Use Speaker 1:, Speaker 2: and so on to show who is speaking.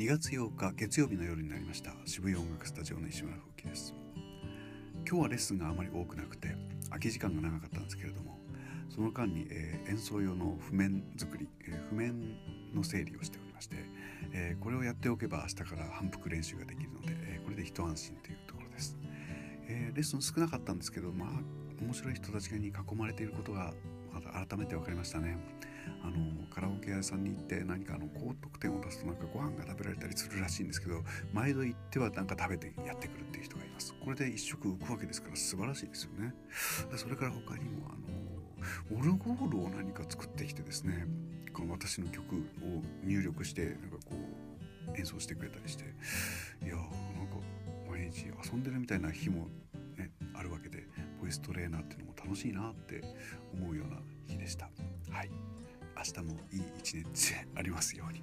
Speaker 1: 2月8日月曜日の夜になりました。渋谷音楽スタジオの石村風紀です。今日はレッスンがあまり多くなくて空き時間が長かったんですけれどもその間に、えー、演奏用の譜面作り、えー、譜面の整理をしておりまして、えー、これをやっておけば明日から反復練習ができるので、えこれで一安心というところです、えレッスン少なかったんですけどまあ面白い人たちに囲まれていることがまた改めて分かりましたね。あのカラオケ屋さんに行って何かあの高得点を出すとなんかご飯が食べられたりするらしいんですけど毎度行ってはなんか食べてやってくるっていう人がいます。これで一食浮くわけですから素晴らしいですよね。それから他にもあのオルゴールを何か作ってきてですねこの私の曲を入力してなんかこう演奏してくれたりしていやなんか毎日遊んでるみたいな日もねあるわけでボイストレーナーっていうのも楽しいなって思うような日でした。はい。明日もいい一日ありますように。